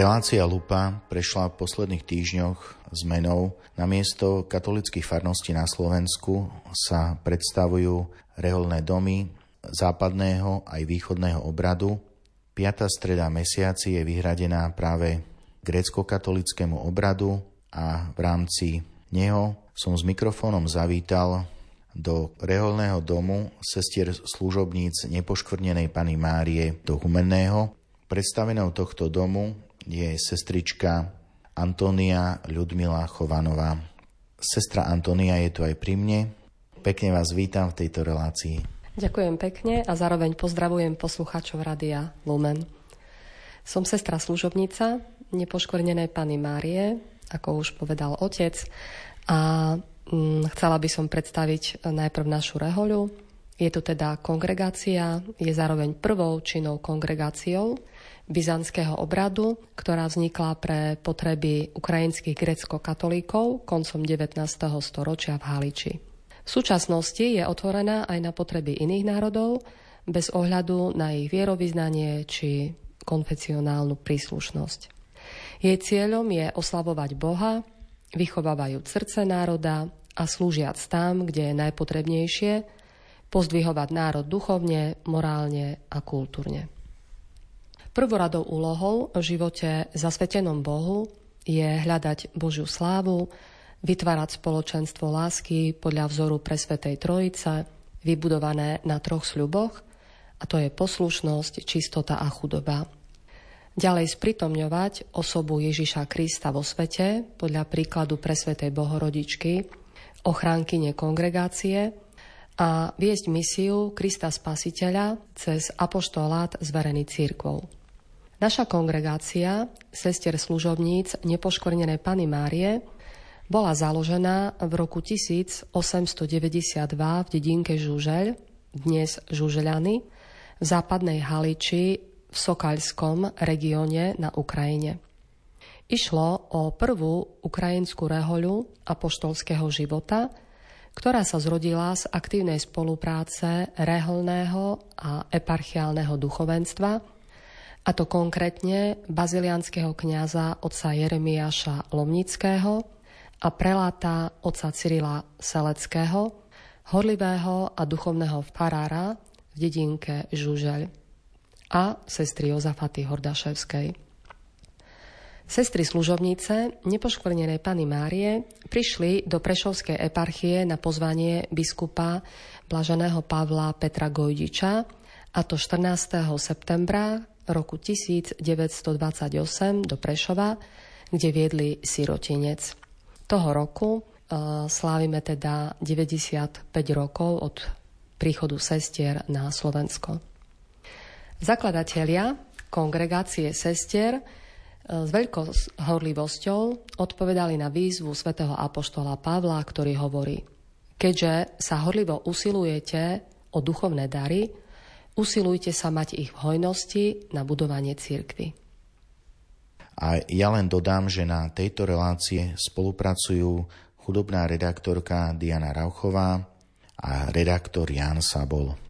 Relácia Lupa prešla v posledných týždňoch zmenou. Namiesto katolických farností na Slovensku sa predstavujú reholné domy západného aj východného obradu. Piatá streda mesiaci je vyhradená práve grécko-katolickému obradu a v rámci neho som s mikrofónom zavítal do reholného domu sestier služobníc nepoškvrnenej Pany Márie do Humenného. Predstavenou tohto domu je sestrička Antonia Ľudmila Chovanová. Sestra Antonia je tu aj pri mne. Pekne vás vítam v tejto relácii. Ďakujem pekne a zároveň pozdravujem poslucháčov Radia Lumen. Som sestra služobnica nepoškvrnenej Pany Márie, ako už povedal otec, a mm, chcela by som predstaviť najprv našu rehoľu. Je to teda kongregácia, je zároveň prvou činnou kongregáciou byzantského obradu, ktorá vznikla pre potreby ukrajinských grecko-katolíkov koncom 19. storočia v Haliči. V súčasnosti je otvorená aj na potreby iných národov, bez ohľadu na ich vierovýznanie či konfesionálnu príslušnosť. Jej cieľom je oslavovať Boha, vychovávajúc srdce národa a slúžiac tam, kde je najpotrebnejšie, pozdvihovať národ duchovne, morálne a kultúrne. Prvoradou úlohou v živote zasvetenom Bohu je hľadať Božiu slávu, vytvárať spoločenstvo lásky podľa vzoru Presvetej Trojice, vybudované na troch sľuboch, a to je poslušnosť, čistota a chudoba. Ďalej spritomňovať osobu Ježiša Krista vo svete podľa príkladu Presvetej Bohorodičky, ochránkyne kongregácie a viesť misiu Krista Spasiteľa cez apoštolát zverený církvou. Naša kongregácia, sestier služobníc nepoškvrnenej Pany Márie, bola založená v roku 1892 v dedinke Žužeľ, dnes Žužeľany, v západnej Haliči v Sokaľskom regióne na Ukrajine. Išlo o prvú ukrajinskú rehoľu apoštolského života, ktorá sa zrodila z aktívnej spolupráce reholného a eparchiálneho duchovenstva a to konkrétne bazilianského kňaza otca Jeremiáša Lomnického a preláta otca Cyrila Seleckého, horlivého a duchovného farára v dedinke Žužeľ a sestry Jozafaty Hordaševskej. Sestry služobnice nepoškvrnenej Pany Márie prišli do Prešovskej eparchie na pozvanie biskupa blaženého Pavla Petra Gojdiča, a to 14. septembra roku 1928 do Prešova, kde viedli sirotinec. Toho roku uh, slávime teda 95 rokov od príchodu sestier na Slovensko. Zakladatelia kongregácie sestier uh, s veľkou horlivosťou odpovedali na výzvu svätého Apoštola Pavla, ktorý hovorí Keďže sa horlivo usilujete o duchovné dary, Usilujte sa mať ich v hojnosti na budovanie cirkvy. A ja len dodám, že na tejto relácie spolupracujú hudobná redaktorka Diana Rauchová a redaktor Jan Sabol.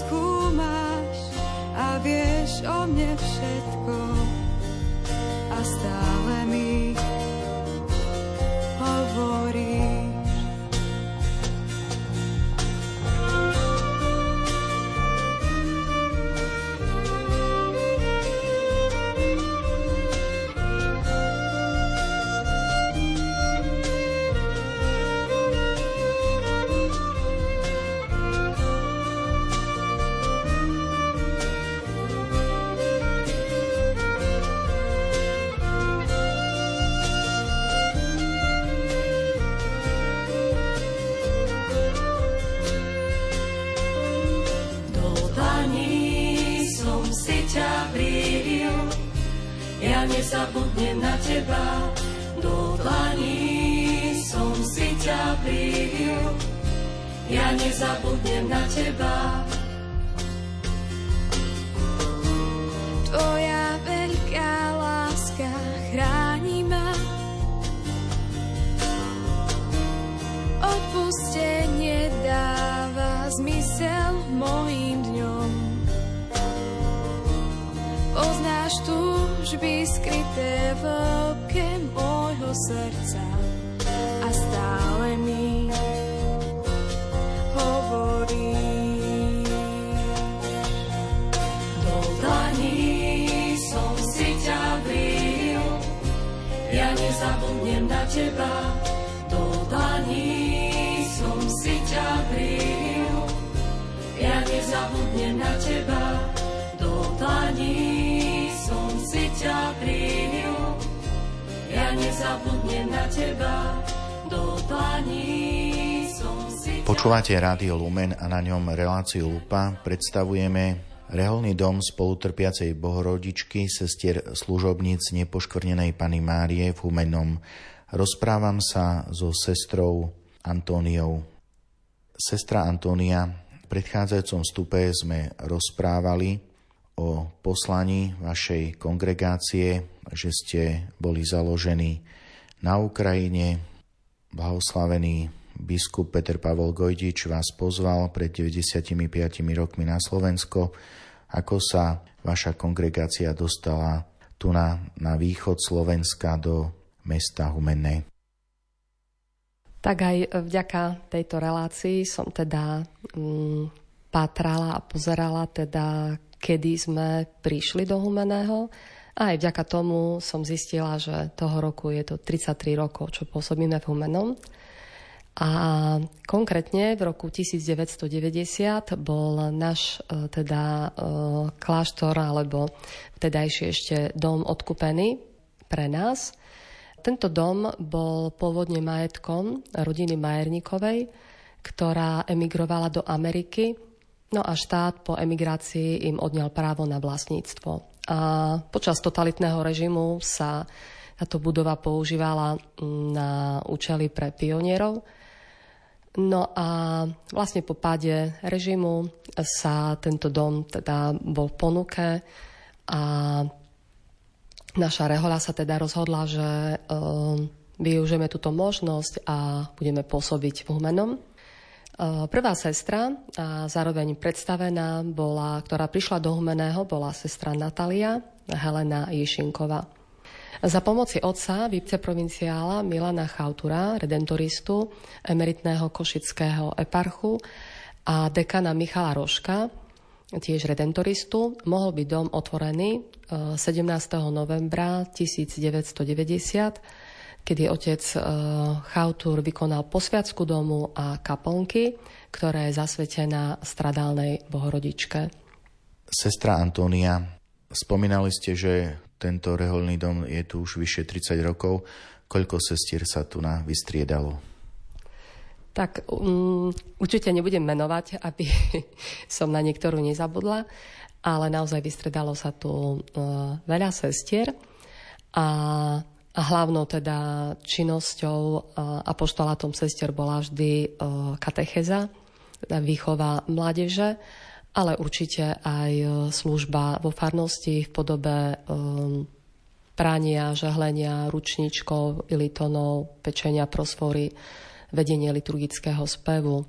skúmaš a vieš o mne všetko. A stále mi ťa vril. Ja nezabudnem na teba, do dlaní som si Počúvate Rádio Lumen a na ňom reláciu Lupa predstavujeme reholný dom spolutrpiacej bohorodičky sestier služobníc nepoškvrnenej Pany Márie v Humennom. Rozprávam sa so sestrou Antóniou. Sestra Antónia, v predchádzajúcom stupe sme rozprávali o poslaní vašej kongregácie, že ste boli založení na Ukrajine, blahoslavený biskup Peter Pavol Gojdič vás pozval pred 95 rokmi na Slovensko, ako sa vaša kongregácia dostala tu na, na východ Slovenska do mesta Humenné. Tak aj vďaka tejto relácii som teda mm, pátrala a pozerala teda, kedy sme prišli do Humeného. A aj vďaka tomu som zistila, že toho roku je to 33 rokov, čo pôsobíme v Humenom. A konkrétne v roku 1990 bol náš e, teda e, kláštor alebo vtedajšie ešte dom odkupený pre nás. Tento dom bol pôvodne majetkom rodiny Majerníkovej, ktorá emigrovala do Ameriky, no a štát po emigrácii im odňal právo na vlastníctvo. A počas totalitného režimu sa táto budova používala na účely pre pionierov. No a vlastne po páde režimu sa tento dom teda bol v ponuke a naša rehoľa sa teda rozhodla, že uh, využijeme túto možnosť a budeme pôsobiť v Humenom. Prvá sestra a zároveň predstavená bola, ktorá prišla do Humeného, bola sestra Natalia Helena Jišinková. Za pomoci otca, viceprovinciála Milana Chautura, redentoristu, emeritného košického eparchu a dekana Michala Roška, tiež redentoristu, mohol byť dom otvorený 17. novembra 1990, kedy otec e, Chautur vykonal posviacku domu a kaplnky, ktorá je zasvetená stradálnej bohorodičke. Sestra Antónia, spomínali ste, že tento reholný dom je tu už vyše 30 rokov. Koľko sestier sa tu na vystriedalo? Tak um, určite nebudem menovať, aby som na niektorú nezabudla, ale naozaj vystredalo sa tu uh, veľa sestier a hlavnou teda činnosťou uh, a poštolátom sestier bola vždy uh, katecheza, teda výchova mládeže ale určite aj e, služba vo farnosti v podobe prania, žehlenia, ručničkov, ilitonov, pečenia prosfory, vedenie liturgického spevu, e,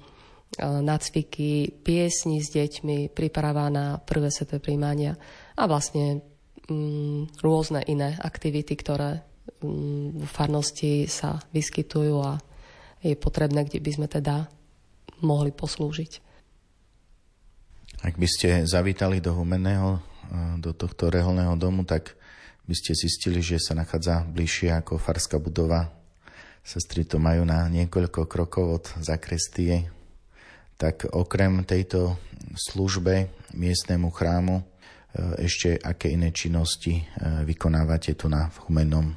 nacviky, piesni s deťmi, príprava na prvé sveté príjmania a vlastne mm, rôzne iné aktivity, ktoré v farnosti sa vyskytujú a je potrebné, kde by sme teda mohli poslúžiť. Ak by ste zavítali do Humenného, do tohto reholného domu, tak by ste zistili, že sa nachádza bližšie ako farská budova. Sestry to majú na niekoľko krokov od zakrestie. Tak okrem tejto službe miestnemu chrámu e, ešte aké iné činnosti e, vykonávate tu na Humennom?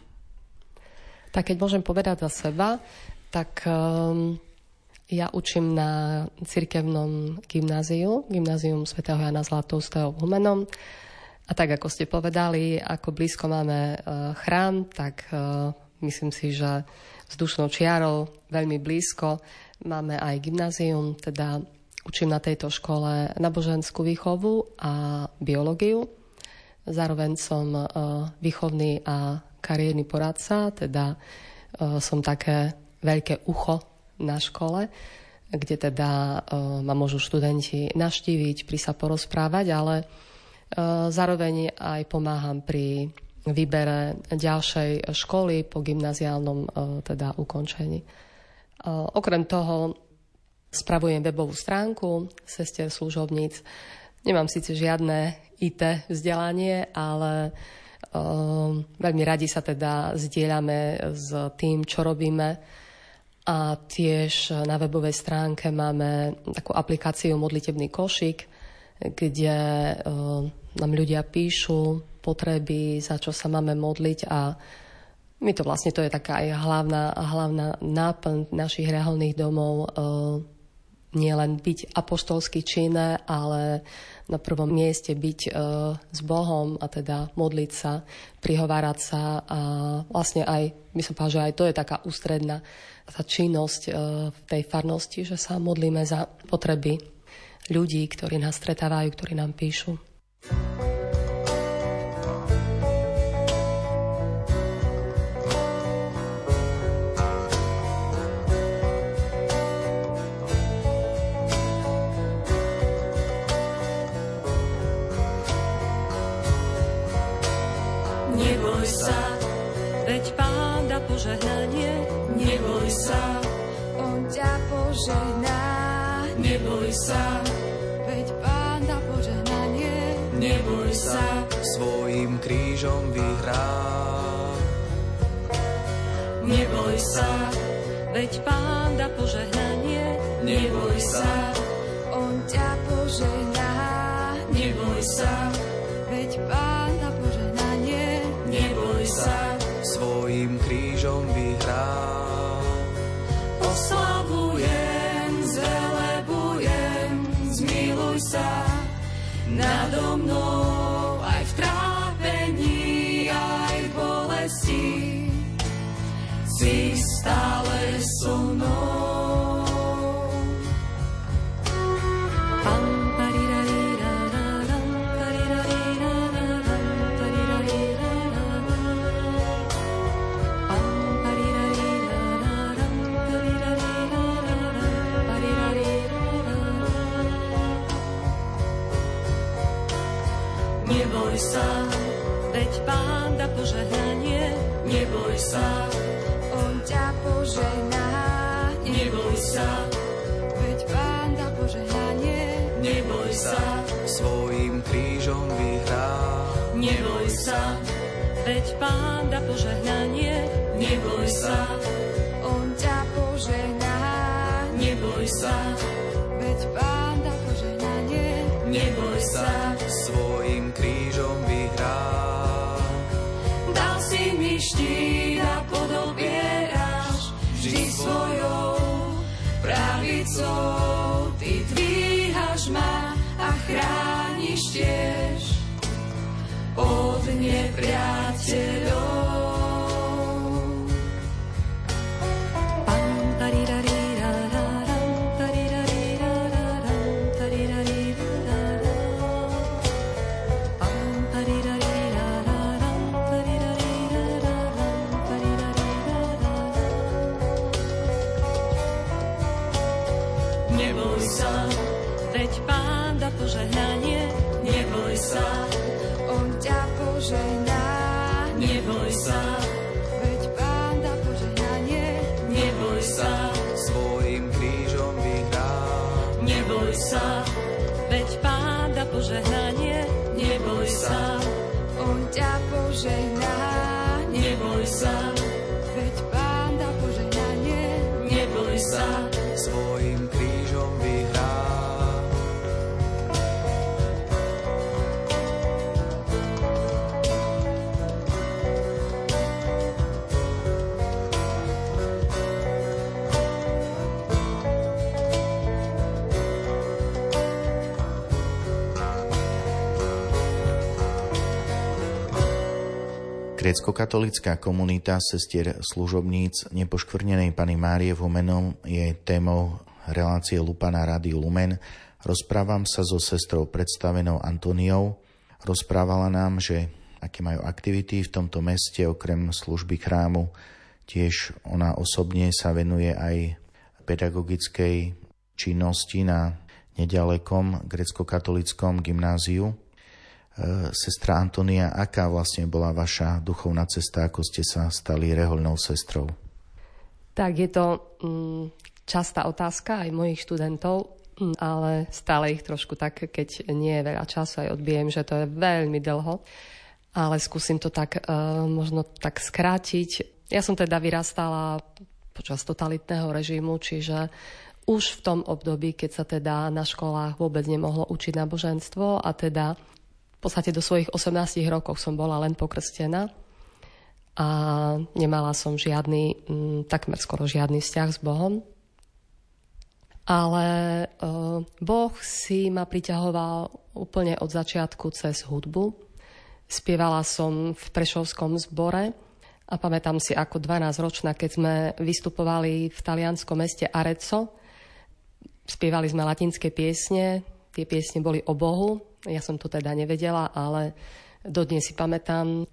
Tak keď môžem povedať za seba, tak um, ja učím na cirkevnom gymnáziu, gymnázium svätého Jana Zlatovského v Humenom. A tak, ako ste povedali, ako blízko máme uh, chrám, tak uh, myslím si, že vzdušnou čiarou veľmi blízko máme aj gymnázium, teda učím na tejto škole naboženskú výchovu a biológiu. Zároveň som uh, výchovný a kariérny poradca, teda som také veľké ucho na škole, kde teda uh, ma môžu študenti naštíviť, pri sa porozprávať, ale uh, zároveň aj pomáham pri výbere ďalšej školy po gymnaziálnom teda ukončení. Okrem toho spravujem webovú stránku sestier služobníc. Nemám síce žiadne IT vzdelanie, ale veľmi radi sa teda zdieľame s tým, čo robíme. A tiež na webovej stránke máme takú aplikáciu Modlitebný košík, kde uh, nám ľudia píšu potreby, za čo sa máme modliť a my to vlastne, to je taká aj hlavná, hlavná náplň našich reholných domov, uh, nielen byť apoštolský činné, ale na prvom mieste byť uh, s Bohom a teda modliť sa, prihovárať sa a vlastne aj, my som povedal, že aj to je taká ústredná tá činnosť e, v tej farnosti, že sa modlíme za potreby ľudí, ktorí nás stretávajú, ktorí nám píšu. Požehnanie neboj sa, on ťa požehná. Neboj sa, veď Pán dá požehnanie. Neboj sa, svojim krížom vyhrá. Neboj sa, veď Pán dá požehnanie. Neboj sa, on ťa požehná. Neboj sa, veď Pán nepriateľov. Grécko-katolická komunita sestier služobníc nepoškvrnenej Pany Márie v Humenom je témou relácie Lupana Rádiu Lumen. Rozprávam sa so sestrou predstavenou Antoniou. Rozprávala nám, že aké majú aktivity v tomto meste okrem služby chrámu. Tiež ona osobne sa venuje aj pedagogickej činnosti na nedalekom grecko-katolickom gymnáziu Sestra Antonia, aká vlastne bola vaša duchovná cesta, ako ste sa stali reholnou sestrou? Tak je to mm, častá otázka aj mojich študentov, mm, ale stále ich trošku tak, keď nie je veľa času, aj odbijem, že to je veľmi dlho. Ale skúsim to tak uh, možno tak skrátiť. Ja som teda vyrastala počas totalitného režimu, čiže už v tom období, keď sa teda na školách vôbec nemohlo učiť náboženstvo a teda podstate do svojich 18 rokov som bola len pokrstená a nemala som žiadny, m, takmer skoro žiadny vzťah s Bohom. Ale uh, Boh si ma priťahoval úplne od začiatku cez hudbu. Spievala som v Prešovskom zbore a pamätám si ako 12-ročná, keď sme vystupovali v talianskom meste Arezzo. Spievali sme latinské piesne, tie piesne boli o Bohu. Ja som to teda nevedela, ale dodnes si pamätám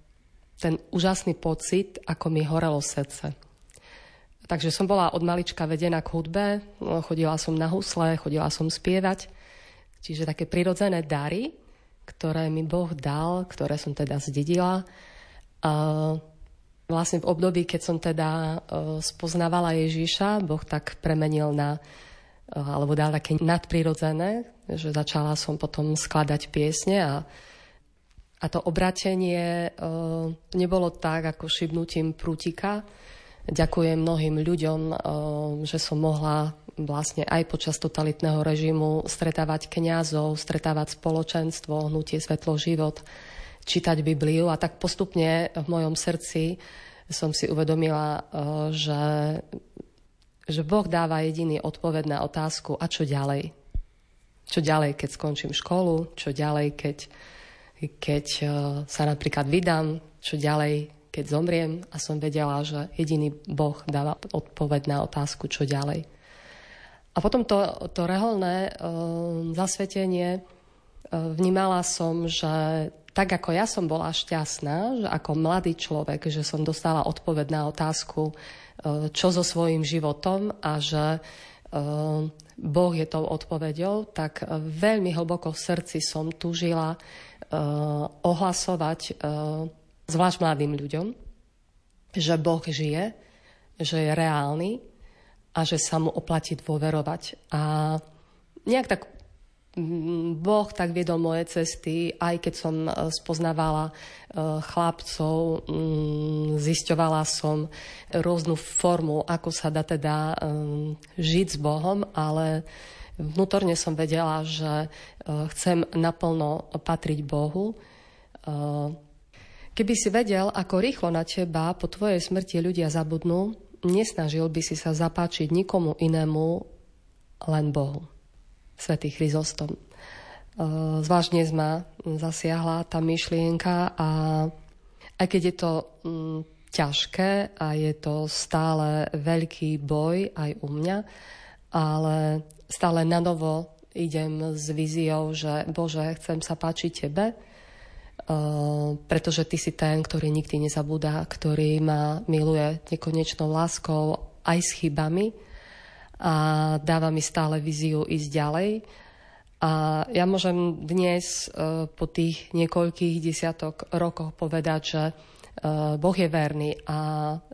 ten úžasný pocit, ako mi horelo srdce. Takže som bola od malička vedená k hudbe, chodila som na husle, chodila som spievať. Čiže také prirodzené dary, ktoré mi Boh dal, ktoré som teda zdedila. A vlastne v období, keď som teda e, spoznávala Ježíša, Boh tak premenil na, alebo dal také nadprirodzené, že začala som potom skladať piesne a a to obratenie e, nebolo tak, ako šibnutím prútika. Ďakujem mnohým ľuďom, e, že som mohla vlastne aj počas totalitného režimu stretávať kňazov, stretávať spoločenstvo, hnutie Svetlo život, čítať Bibliu a tak postupne v mojom srdci som si uvedomila, e, že, že Boh dáva jediný odpoveď na otázku a čo ďalej? Čo ďalej, keď skončím školu? Čo ďalej, keď keď e, sa napríklad vydám, čo ďalej, keď zomriem a som vedela, že jediný Boh dáva odpoveď na otázku, čo ďalej. A potom to, to reholné uh, zasvetenie uh, vnímala som, že tak ako ja som bola šťastná, že ako mladý človek, že som dostala odpoveď na otázku, čo so svojím životom a že Boh je tou odpoveďou, tak veľmi hlboko v srdci som tužila uh, ohlasovať zvlášť mladým ľuďom, že Boh žije, že je reálny a že sa mu oplatí dôverovať. A nejak tak Boh tak viedol moje cesty, aj keď som spoznávala chlapcov, mm, zisťovala som rôznu formu, ako sa dá teda žiť s Bohom, ale Vnútorne som vedela, že e, chcem naplno patriť Bohu. E, keby si vedel, ako rýchlo na teba po tvojej smrti ľudia zabudnú, nesnažil by si sa zapáčiť nikomu inému, len Bohu. Svetý Chryzostom. E, zvlášť ma zasiahla tá myšlienka a aj keď je to mm, ťažké a je to stále veľký boj aj u mňa, ale stále na novo idem s víziou, že Bože, chcem sa páčiť Tebe, uh, pretože Ty si ten, ktorý nikdy nezabúda, ktorý ma miluje nekonečnou láskou aj s chybami a dáva mi stále víziu ísť ďalej. A ja môžem dnes e, po tých niekoľkých desiatok rokoch povedať, že e, Boh je verný a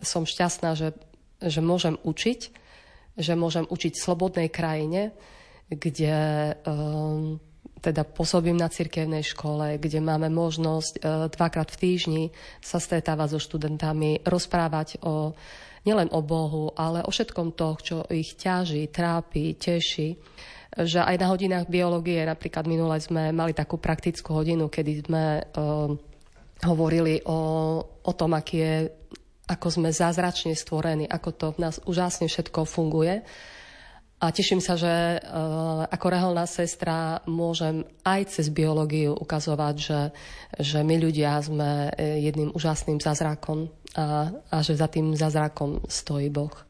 som šťastná, že, že môžem učiť, že môžem učiť v slobodnej krajine, kde um, teda pôsobím na cirkevnej škole, kde máme možnosť dvakrát v týždni sa stretávať so študentami, rozprávať o, nielen o Bohu, ale o všetkom to, čo ich ťaží, trápi, teší že aj na hodinách biológie, napríklad minule sme mali takú praktickú hodinu, kedy sme uh, hovorili o, o tom, aký je, ako sme zázračne stvorení, ako to v nás úžasne všetko funguje. A teším sa, že uh, ako reholná sestra môžem aj cez biológiu ukazovať, že, že my ľudia sme jedným úžasným zázrakom a, a že za tým zázrakom stojí Boh.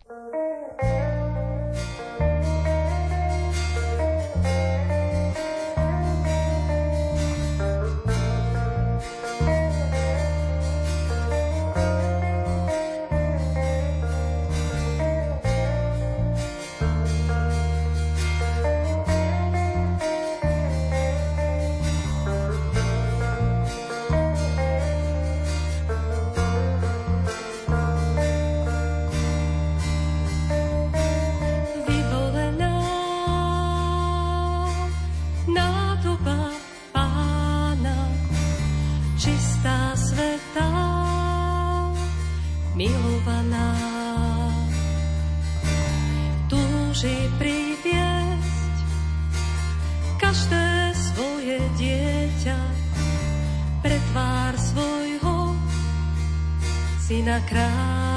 syna kráľa.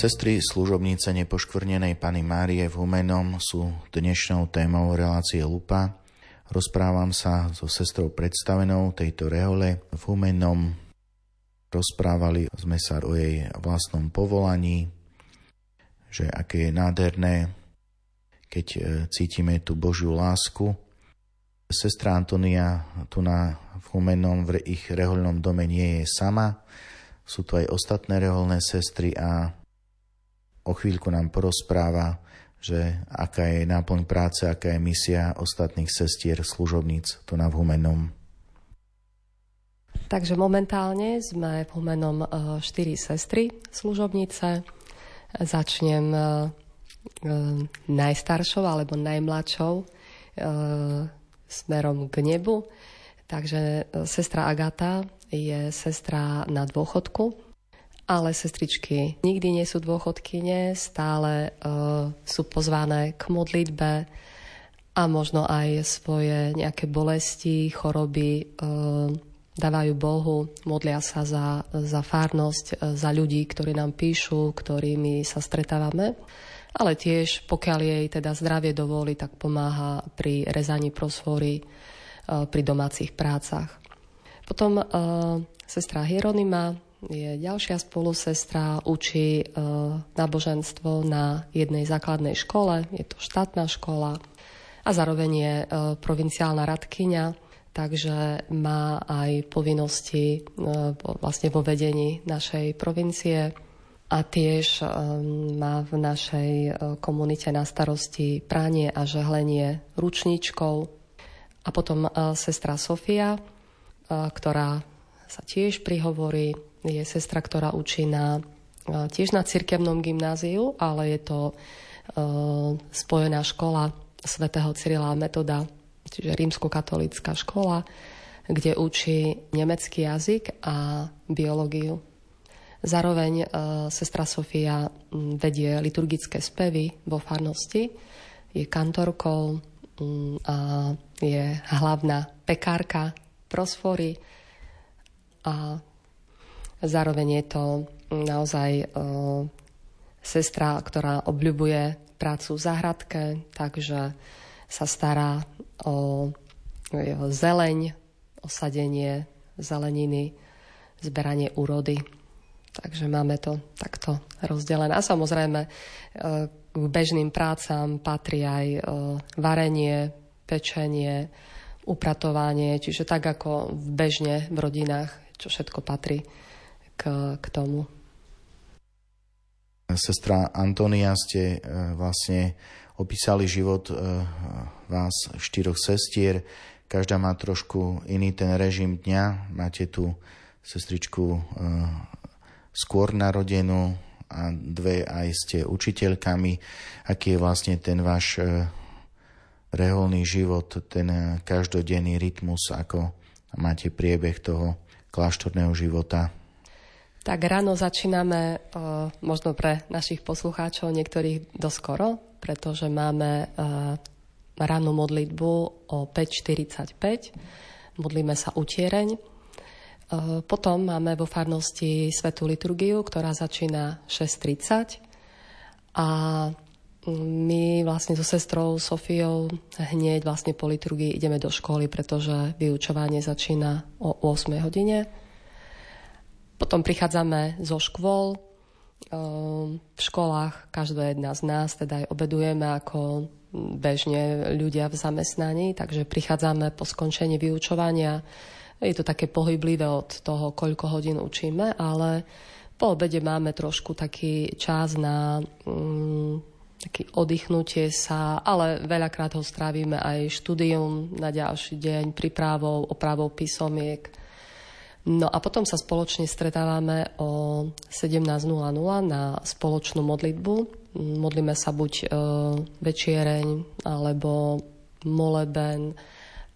Sestry služobnice nepoškvrnenej Pany Márie v Humenom sú dnešnou témou relácie Lupa. Rozprávam sa so sestrou predstavenou tejto rehole v Humenom. Rozprávali sme sa o jej vlastnom povolaní, že aké je nádherné, keď e, cítime tú Božiu lásku. Sestra Antonia tu na v Humenom v ich reholnom dome nie je sama, sú tu aj ostatné reholné sestry a o chvíľku nám porozpráva, že aká je náplň práce, aká je misia ostatných sestier služobníc tu na Vhumenom. Takže momentálne sme v Humenom 4 sestry služobnice. Začnem najstaršou alebo najmladšou smerom k nebu. Takže sestra Agata je sestra na dôchodku, ale sestričky nikdy nie sú dôchodkyne, stále uh, sú pozvané k modlitbe a možno aj svoje nejaké bolesti, choroby uh, dávajú Bohu, modlia sa za, za fárnosť, uh, za ľudí, ktorí nám píšu, ktorými sa stretávame. Ale tiež, pokiaľ jej teda zdravie dovolí, tak pomáha pri rezaní prosfory, pri domácich prácach. Potom uh, sestra Hieronima je ďalšia spolusestra, učí uh, náboženstvo na jednej základnej škole, je to štátna škola a zároveň je uh, provinciálna radkyňa, takže má aj povinnosti uh, vlastne vo vedení našej provincie a tiež má v našej komunite na starosti pránie a žehlenie ručníčkou. A potom sestra Sofia, ktorá sa tiež prihovorí. Je sestra, ktorá učí na, tiež na cirkevnom gymnáziu, ale je to spojená škola svätého Cyrila Metoda, čiže rímsko-katolická škola, kde učí nemecký jazyk a biológiu. Zároveň sestra Sofia vedie liturgické spevy vo farnosti, je kantorkou a je hlavná pekárka prosfory a zároveň je to naozaj uh, sestra, ktorá obľubuje prácu v záhradke, takže sa stará o zeleň, osadenie zeleniny, zberanie úrody. Takže máme to takto rozdelené. A samozrejme, k bežným prácam patrí aj varenie, pečenie, upratovanie, čiže tak ako bežne v rodinách, čo všetko patrí k, k tomu. Sestra Antonia, ste e, vlastne opísali život e, vás štyroch sestier. Každá má trošku iný ten režim dňa. Máte tu sestričku e, skôr narodenú a dve aj ste učiteľkami. Aký je vlastne ten váš reholný život, ten každodenný rytmus, ako máte priebeh toho kláštorného života? Tak ráno začíname uh, možno pre našich poslucháčov niektorých doskoro, pretože máme uh, rannú modlitbu o 5.45. Modlíme sa utiereň. Uh, potom máme vo farnosti svetú liturgiu, ktorá začína 6.30 a my vlastne so sestrou Sofiou hneď vlastne po liturgii ideme do školy, pretože vyučovanie začína o 8 hodine. Potom prichádzame zo škôl. Ehm, v školách každá jedna z nás teda aj obedujeme ako bežne ľudia v zamestnaní, takže prichádzame po skončení vyučovania. Je to také pohyblivé od toho, koľko hodín učíme, ale po obede máme trošku taký čas na mm, taký oddychnutie sa, ale veľakrát ho strávime aj štúdium na ďalší deň, prípravou, opravou písomiek. No a potom sa spoločne stretávame o 17.00 na spoločnú modlitbu. Modlíme sa buď e, večiereň, alebo moleben,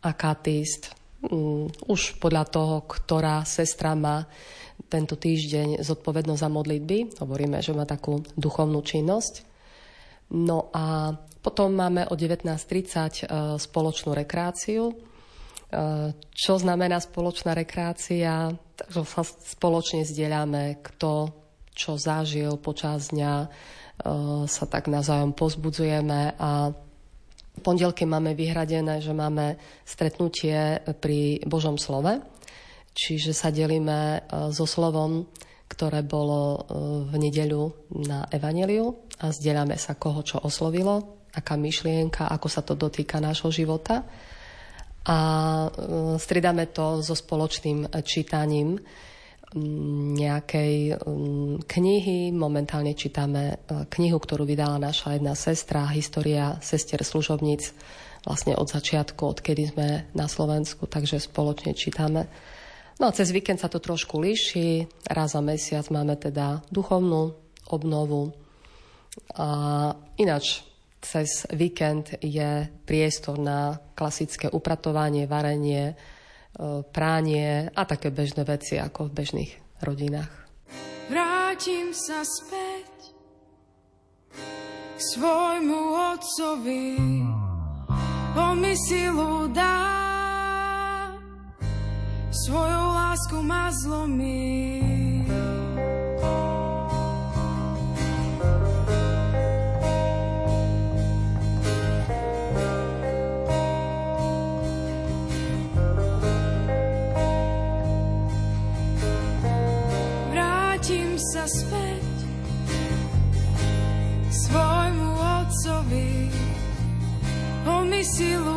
akatist. Um, už podľa toho, ktorá sestra má tento týždeň zodpovednosť za modlitby. Hovoríme, že má takú duchovnú činnosť. No a potom máme o 19.30 e, spoločnú rekreáciu. E, čo znamená spoločná rekreácia? Takže sa spoločne zdieľame, kto čo zažil počas dňa, e, sa tak navzájom pozbudzujeme a pondelky máme vyhradené, že máme stretnutie pri Božom slove, čiže sa delíme so slovom ktoré bolo e, v nedeľu na Evangeliu a zdieľame sa koho čo oslovilo, aká myšlienka, ako sa to dotýka nášho života. A e, striedame to so spoločným čítaním nejakej knihy. Momentálne čítame e, knihu, ktorú vydala naša jedna sestra, História sestier služobníc, vlastne od začiatku, odkedy sme na Slovensku, takže spoločne čítame No a cez víkend sa to trošku líši. Raz za mesiac máme teda duchovnú obnovu. A ináč cez víkend je priestor na klasické upratovanie, varenie, e, pránie a také bežné veci ako v bežných rodinách. Vrátim sa späť k svojmu otcovi, on mi silu dá, svojou lásku ma zlomí. On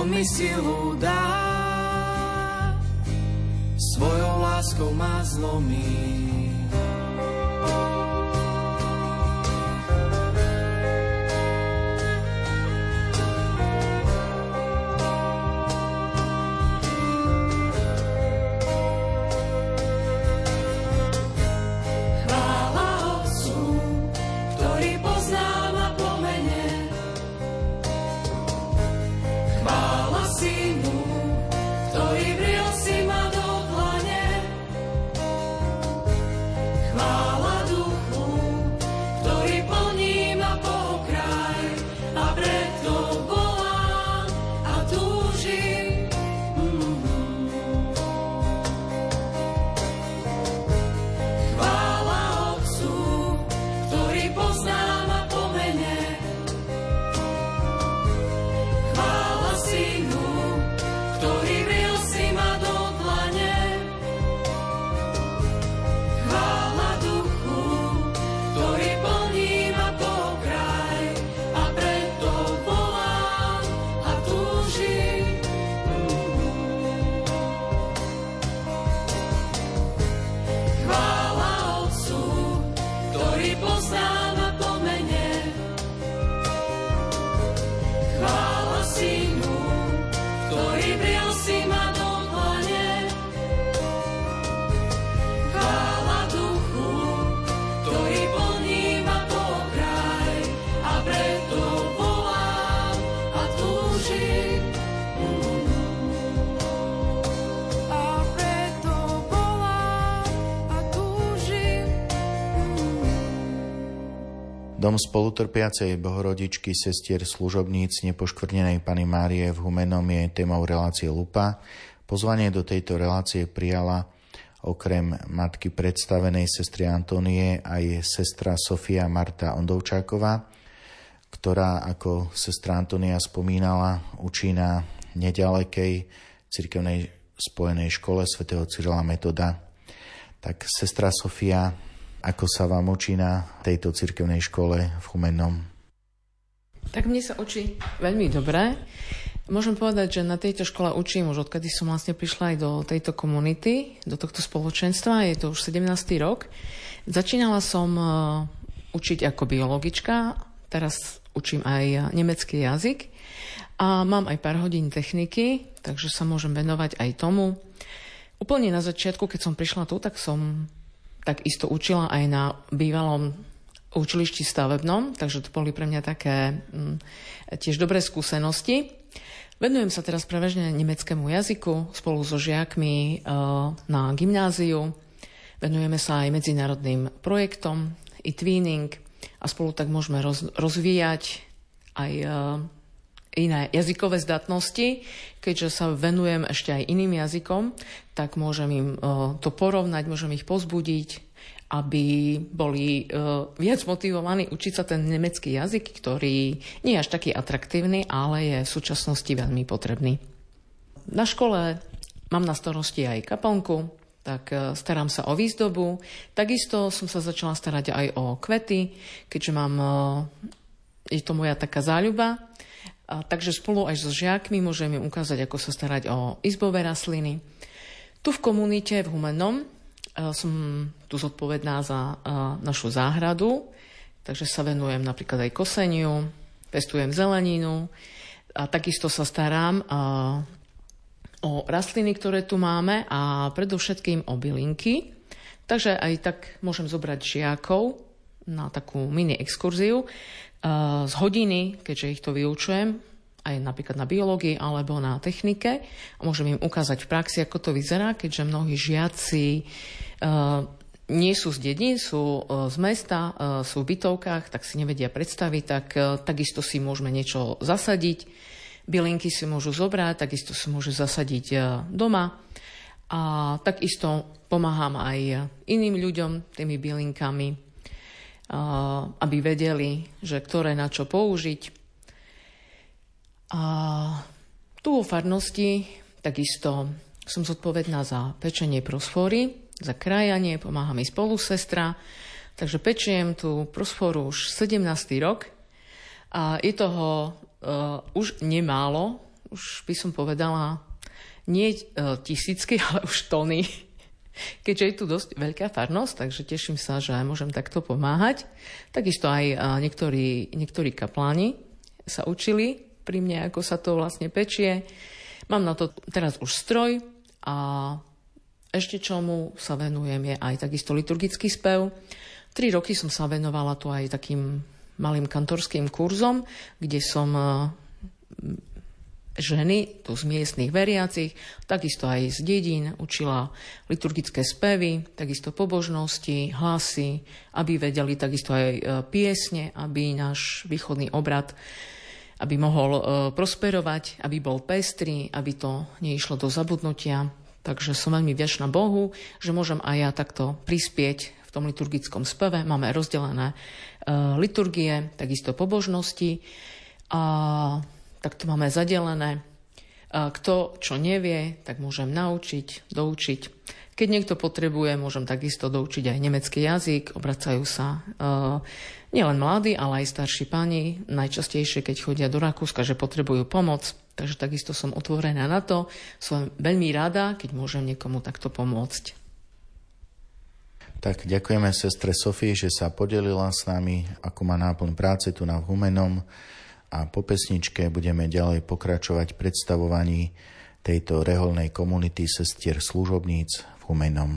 on mi silu dá, svojou láskou ma zlomí. Dom spolutrpiacej bohorodičky sestier služobníc nepoškvrnenej Pany Márie v Humenom je témou relácie Lupa. Pozvanie do tejto relácie prijala okrem matky predstavenej sestry Antonie aj sestra Sofia Marta Ondovčáková, ktorá, ako sestra Antonia spomínala, učí na nedalekej cirkevnej spojenej škole svätého Cyrila Metoda. Tak sestra Sofia, ako sa vám učí na tejto cirkevnej škole v Chumennom? Tak mne sa učí veľmi dobre. Môžem povedať, že na tejto škole učím už odkedy som vlastne prišla aj do tejto komunity, do tohto spoločenstva. Je to už 17. rok. Začínala som eh, učiť ako biologička, teraz učím aj nemecký jazyk a mám aj pár hodín techniky, takže sa môžem venovať aj tomu. Úplne na začiatku, keď som prišla tu, tak som tak isto učila aj na bývalom učilišti stavebnom, takže to boli pre mňa také mm, tiež dobré skúsenosti. Venujem sa teraz prevažne nemeckému jazyku spolu so žiakmi e, na gymnáziu. Venujeme sa aj medzinárodným projektom, i tweening a spolu tak môžeme roz, rozvíjať aj e, iné jazykové zdatnosti. Keďže sa venujem ešte aj iným jazykom, tak môžem im e, to porovnať, môžem ich pozbudiť, aby boli uh, viac motivovaní učiť sa ten nemecký jazyk, ktorý nie je až taký atraktívny, ale je v súčasnosti veľmi potrebný. Na škole mám na starosti aj kaplnku, tak e, starám sa o výzdobu. Takisto som sa začala starať aj o kvety, keďže mám, e, je to moja taká záľuba. Takže spolu aj so žiakmi môžeme ukázať, ako sa starať o izbové rastliny. Tu v komunite v Humennom e, som tu zodpovedná za našu záhradu, takže sa venujem napríklad aj koseniu, pestujem zeleninu a takisto sa starám o rastliny, ktoré tu máme a predovšetkým o bylinky. Takže aj tak môžem zobrať žiakov na takú mini exkurziu z hodiny, keďže ich to vyučujem, aj napríklad na biológii alebo na technike a môžem im ukázať v praxi, ako to vyzerá, keďže mnohí žiaci nie sú z dedín, sú z mesta, sú v bytovkách, tak si nevedia predstaviť, tak takisto si môžeme niečo zasadiť Bylinky si môžu zobrať, takisto si môžu zasadiť doma. A takisto pomáham aj iným ľuďom tými bylinkami, aby vedeli, že ktoré na čo použiť. A tu vo farnosti takisto som zodpovedná za pečenie prosfory, za krajanie, pomáha mi spolusestra, takže pečiem tú prosforu už 17. rok a je toho uh, už nemálo, už by som povedala, nie uh, tisícky, ale už tony. Keďže je tu dosť veľká farnosť, takže teším sa, že aj môžem takto pomáhať. Takisto aj niektorí, niektorí kapláni sa učili pri mne, ako sa to vlastne pečie. Mám na to teraz už stroj a ešte čomu sa venujem je aj takisto liturgický spev. Tri roky som sa venovala tu aj takým malým kantorským kurzom, kde som ženy, tu z miestnych veriacich, takisto aj z dedín, učila liturgické spevy, takisto pobožnosti, hlasy, aby vedeli takisto aj e, piesne, aby náš východný obrad aby mohol e, prosperovať, aby bol pestrý, aby to neišlo do zabudnutia. Takže som veľmi vďačná Bohu, že môžem aj ja takto prispieť v tom liturgickom speve. Máme rozdelené uh, liturgie, takisto pobožnosti a takto máme zadelené. Kto čo nevie, tak môžem naučiť, doučiť. Keď niekto potrebuje, môžem takisto doučiť aj nemecký jazyk. Obracajú sa uh, nielen mladí, ale aj starší páni. Najčastejšie, keď chodia do Rakúska, že potrebujú pomoc. Takže takisto som otvorená na to. Som veľmi rada, keď môžem niekomu takto pomôcť. Tak ďakujeme sestre Sofii, že sa podelila s nami, ako má náplň práce tu na Humenom a po pesničke budeme ďalej pokračovať predstavovaní tejto reholnej komunity sestier služobníc v Humenom.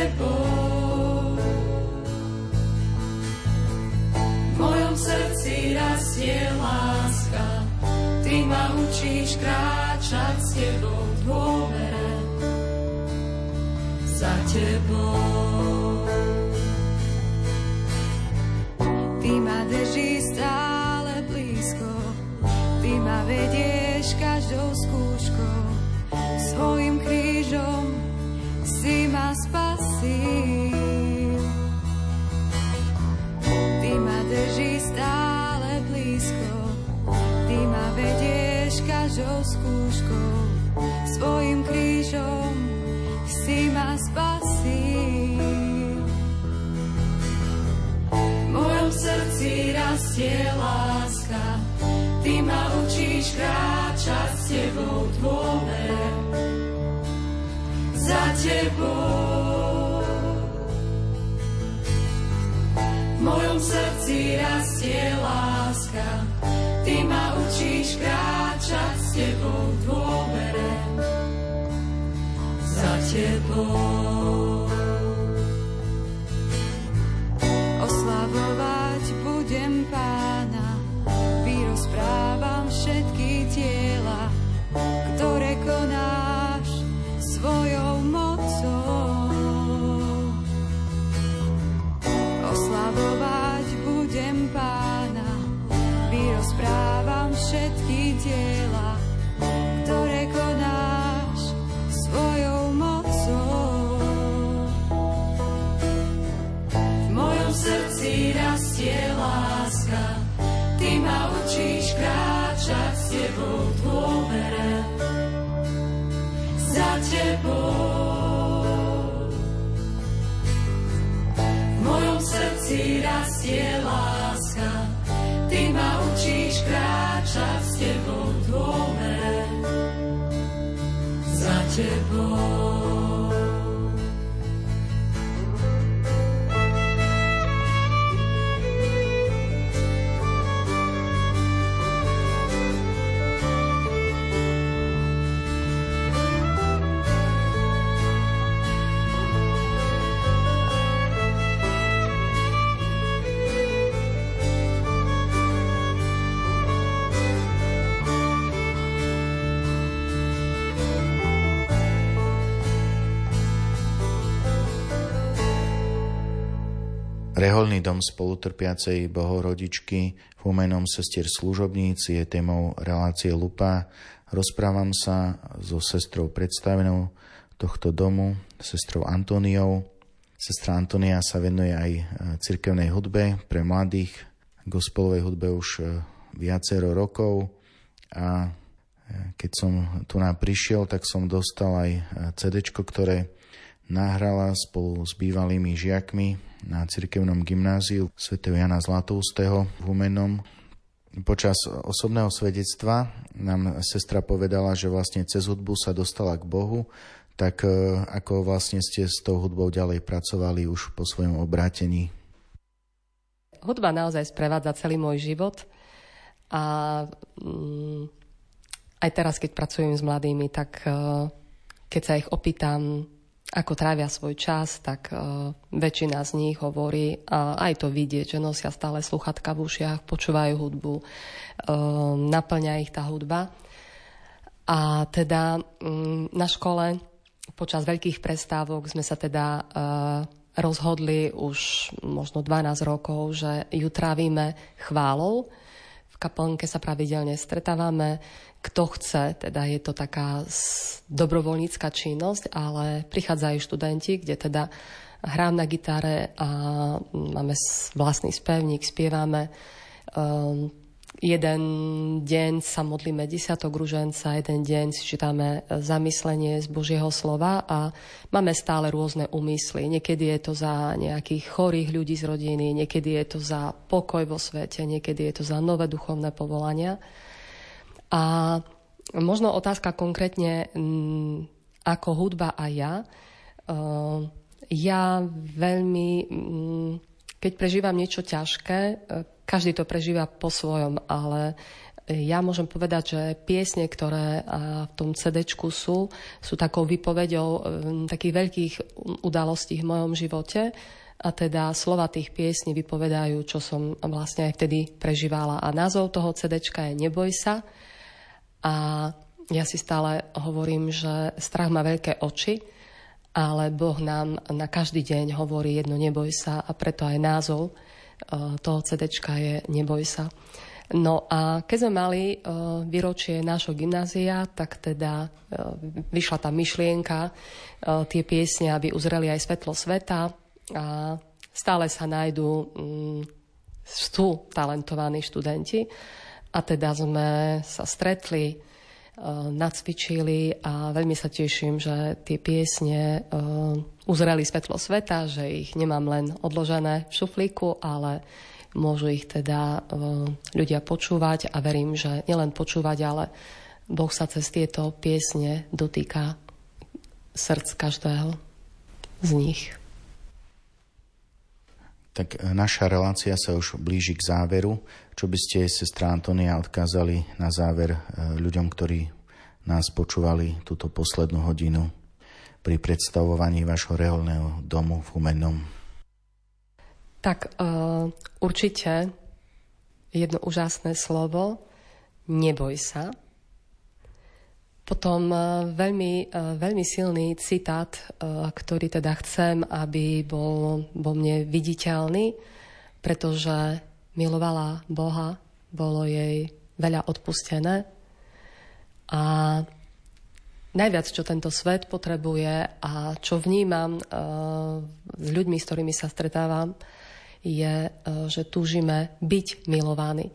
tebou. V mojom srdci rastie láska, ty ma učíš kráčať s tebou v dôvere. Za tebou. Ty ma držíš stále blízko, ty ma vedieš každou skúškou. každou skúškou, svojim krížom si ma spasil. V mojom srdci rastie láska, ty ma učíš kráčať s tebou dôver. Za tebou. V mojom srdci rastie láska, ma učíš kráčať s tebou v dôvere. Za tebou. Rastie láska, ty ma učíš kráčať s tebou v. Za tebou. V mojom srdci rastie láska, ty ma učíš kráčať s tebou v dôvere. Za tebou. Reholný dom spolutrpiacej bohorodičky v umenom sestier služobníci je témou relácie Lupa. Rozprávam sa so sestrou predstavenou tohto domu, sestrou Antoniou. Sestra Antonia sa venuje aj e, cirkevnej hudbe pre mladých, gospelovej hudbe už e, viacero rokov a e, keď som tu nám prišiel, tak som dostal aj CD, ktoré nahrala spolu s bývalými žiakmi na cirkevnom gymnáziu sv. Jana Zlatoustého v Humenom. Počas osobného svedectva nám sestra povedala, že vlastne cez hudbu sa dostala k Bohu, tak e, ako vlastne ste s tou hudbou ďalej pracovali už po svojom obrátení? Hudba naozaj sprevádza celý môj život a mm, aj teraz, keď pracujem s mladými, tak uh, keď sa ich opýtam, ako trávia svoj čas, tak uh, väčšina z nich hovorí, a aj to vidieť, že nosia stále sluchatka v ušiach, počúvajú hudbu, uh, naplňa ich tá hudba. A teda um, na škole počas veľkých prestávok sme sa teda uh, rozhodli už možno 12 rokov, že ju trávime chválou. Kaplnke sa pravidelne stretávame, kto chce, teda je to taká dobrovoľnícka činnosť, ale prichádzajú študenti, kde teda hrám na gitare a máme vlastný spevník, spievame. Um, jeden deň sa modlíme desiatok ruženca, jeden deň si čítame zamyslenie z Božieho slova a máme stále rôzne úmysly. Niekedy je to za nejakých chorých ľudí z rodiny, niekedy je to za pokoj vo svete, niekedy je to za nové duchovné povolania. A možno otázka konkrétne ako hudba a ja. Uh, ja veľmi, keď prežívam niečo ťažké, uh, každý to prežíva po svojom, ale ja môžem povedať, že piesne, ktoré v tom CD sú, sú takou vypovedou um, takých veľkých udalostí v mojom živote. A teda slova tých piesní vypovedajú, čo som vlastne aj vtedy prežívala. A názov toho CD je Neboj sa. A ja si stále hovorím, že strach má veľké oči, ale Boh nám na každý deň hovorí jedno neboj sa a preto aj názov e, toho CD je Neboj sa. No a keď sme mali uh, výročie nášho gymnázia, tak teda uh, vyšla tá myšlienka, tie piesne, aby uzreli aj svetlo sveta a stále sa nájdú um, sú talentovaní študenti a teda sme sa stretli, nacvičili a veľmi sa teším, že tie piesne uzreli svetlo sveta, že ich nemám len odložené v šuflíku, ale môžu ich teda e, ľudia počúvať a verím, že nielen počúvať, ale Boh sa cez tieto piesne dotýka srdc každého z nich. Tak naša relácia sa už blíži k záveru. Čo by ste, sestra Antonia, odkázali na záver e, ľuďom, ktorí nás počúvali túto poslednú hodinu pri predstavovaní vašho reholného domu v Humennom? Tak uh, určite jedno úžasné slovo, neboj sa. Potom uh, veľmi, uh, veľmi silný citát, uh, ktorý teda chcem, aby bol vo mne viditeľný, pretože milovala Boha, bolo jej veľa odpustené. A najviac, čo tento svet potrebuje a čo vnímam uh, s ľuďmi, s ktorými sa stretávam, je, e, že túžime byť milovaní.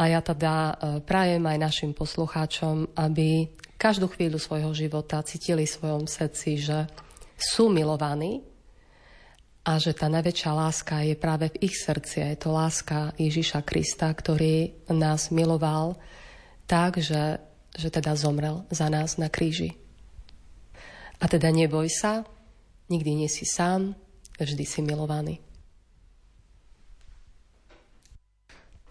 A ja teda prajem aj našim poslucháčom, aby každú chvíľu svojho života cítili v svojom srdci, že sú milovaní a že tá najväčšia láska je práve v ich srdci. Je to láska Ježiša Krista, ktorý nás miloval tak, že, že teda zomrel za nás na kríži. A teda neboj sa, nikdy nie si sám, vždy si milovaný.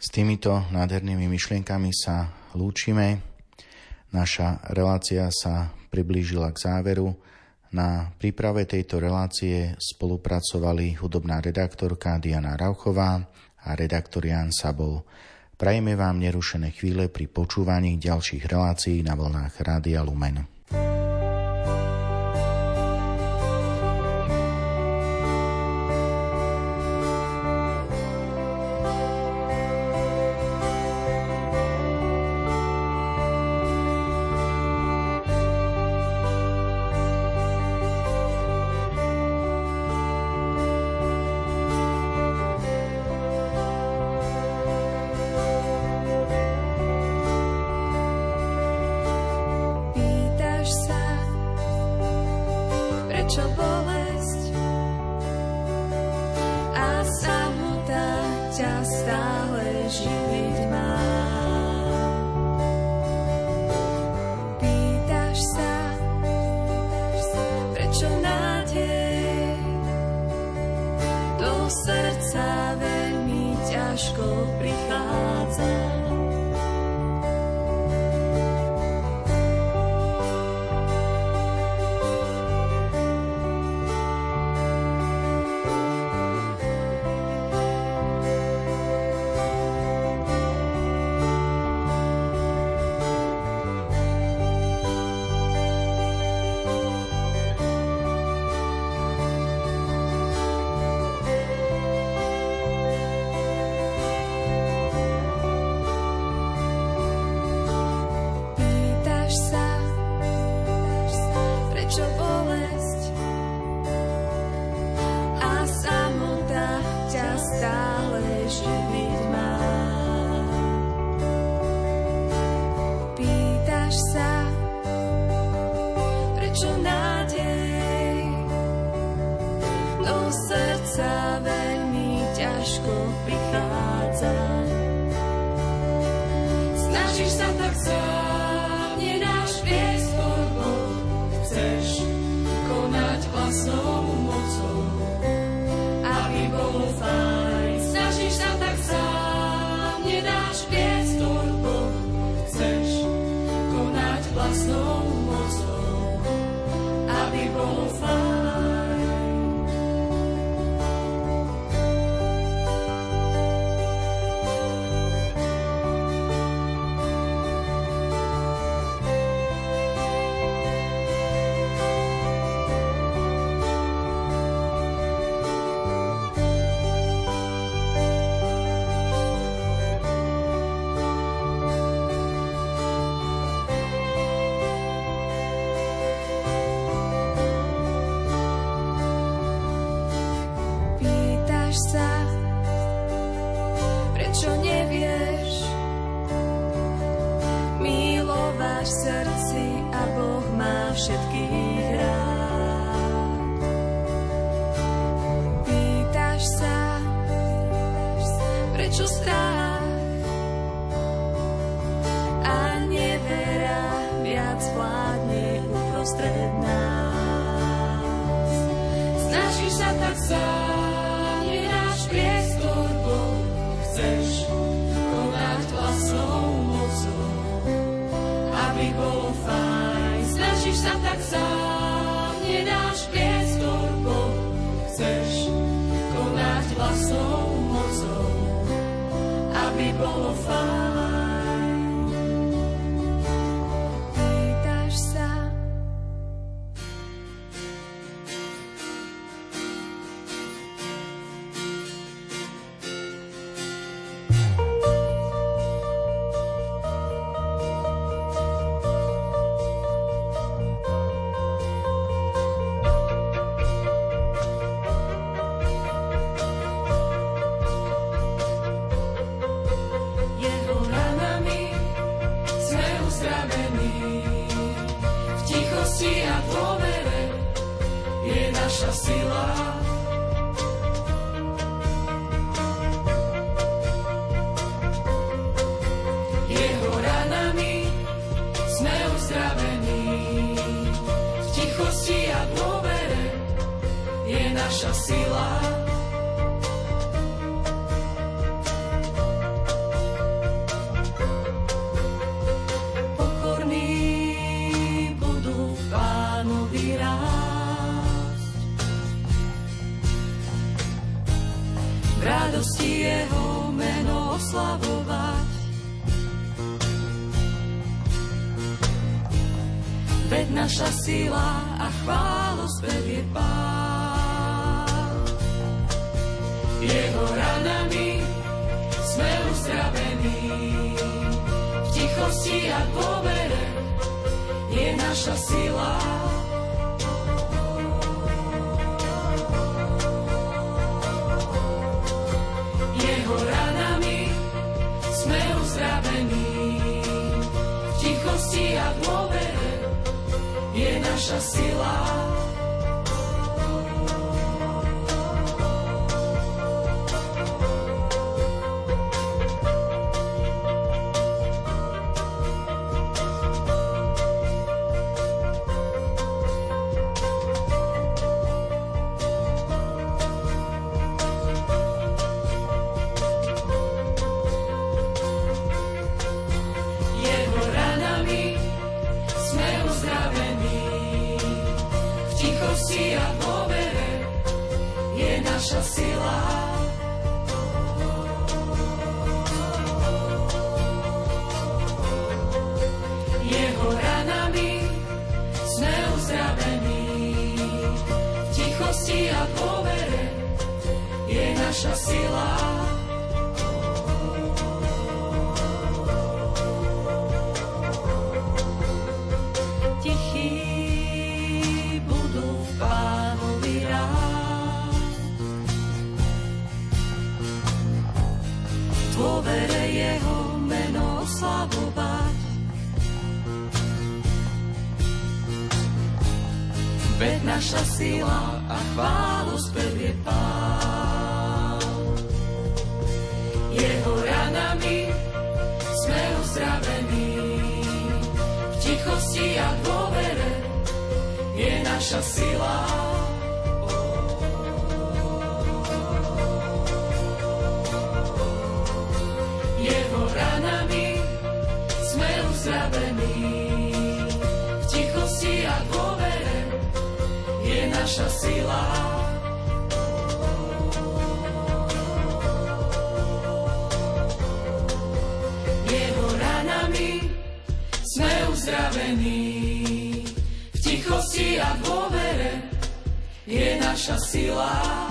S týmito nádhernými myšlienkami sa lúčime. Naša relácia sa priblížila k záveru. Na príprave tejto relácie spolupracovali hudobná redaktorka Diana Rauchová a redaktor Jan Sabol. Prajeme vám nerušené chvíle pri počúvaní ďalších relácií na vlnách Rádia Lumen. by bolo fajn. Snažíš sa tak sám, nedáš priestor Bohu. Chceš konať vlastnou mocou, aby bolo fajn. dôvere je naša sila. otvorený. V tichosti a dôvere je naša sila. Jeho ranami sme uzdravení. V tichosti a dôvere je naša sila.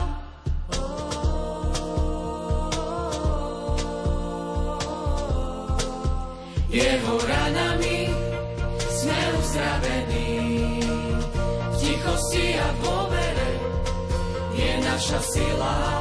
chancelar.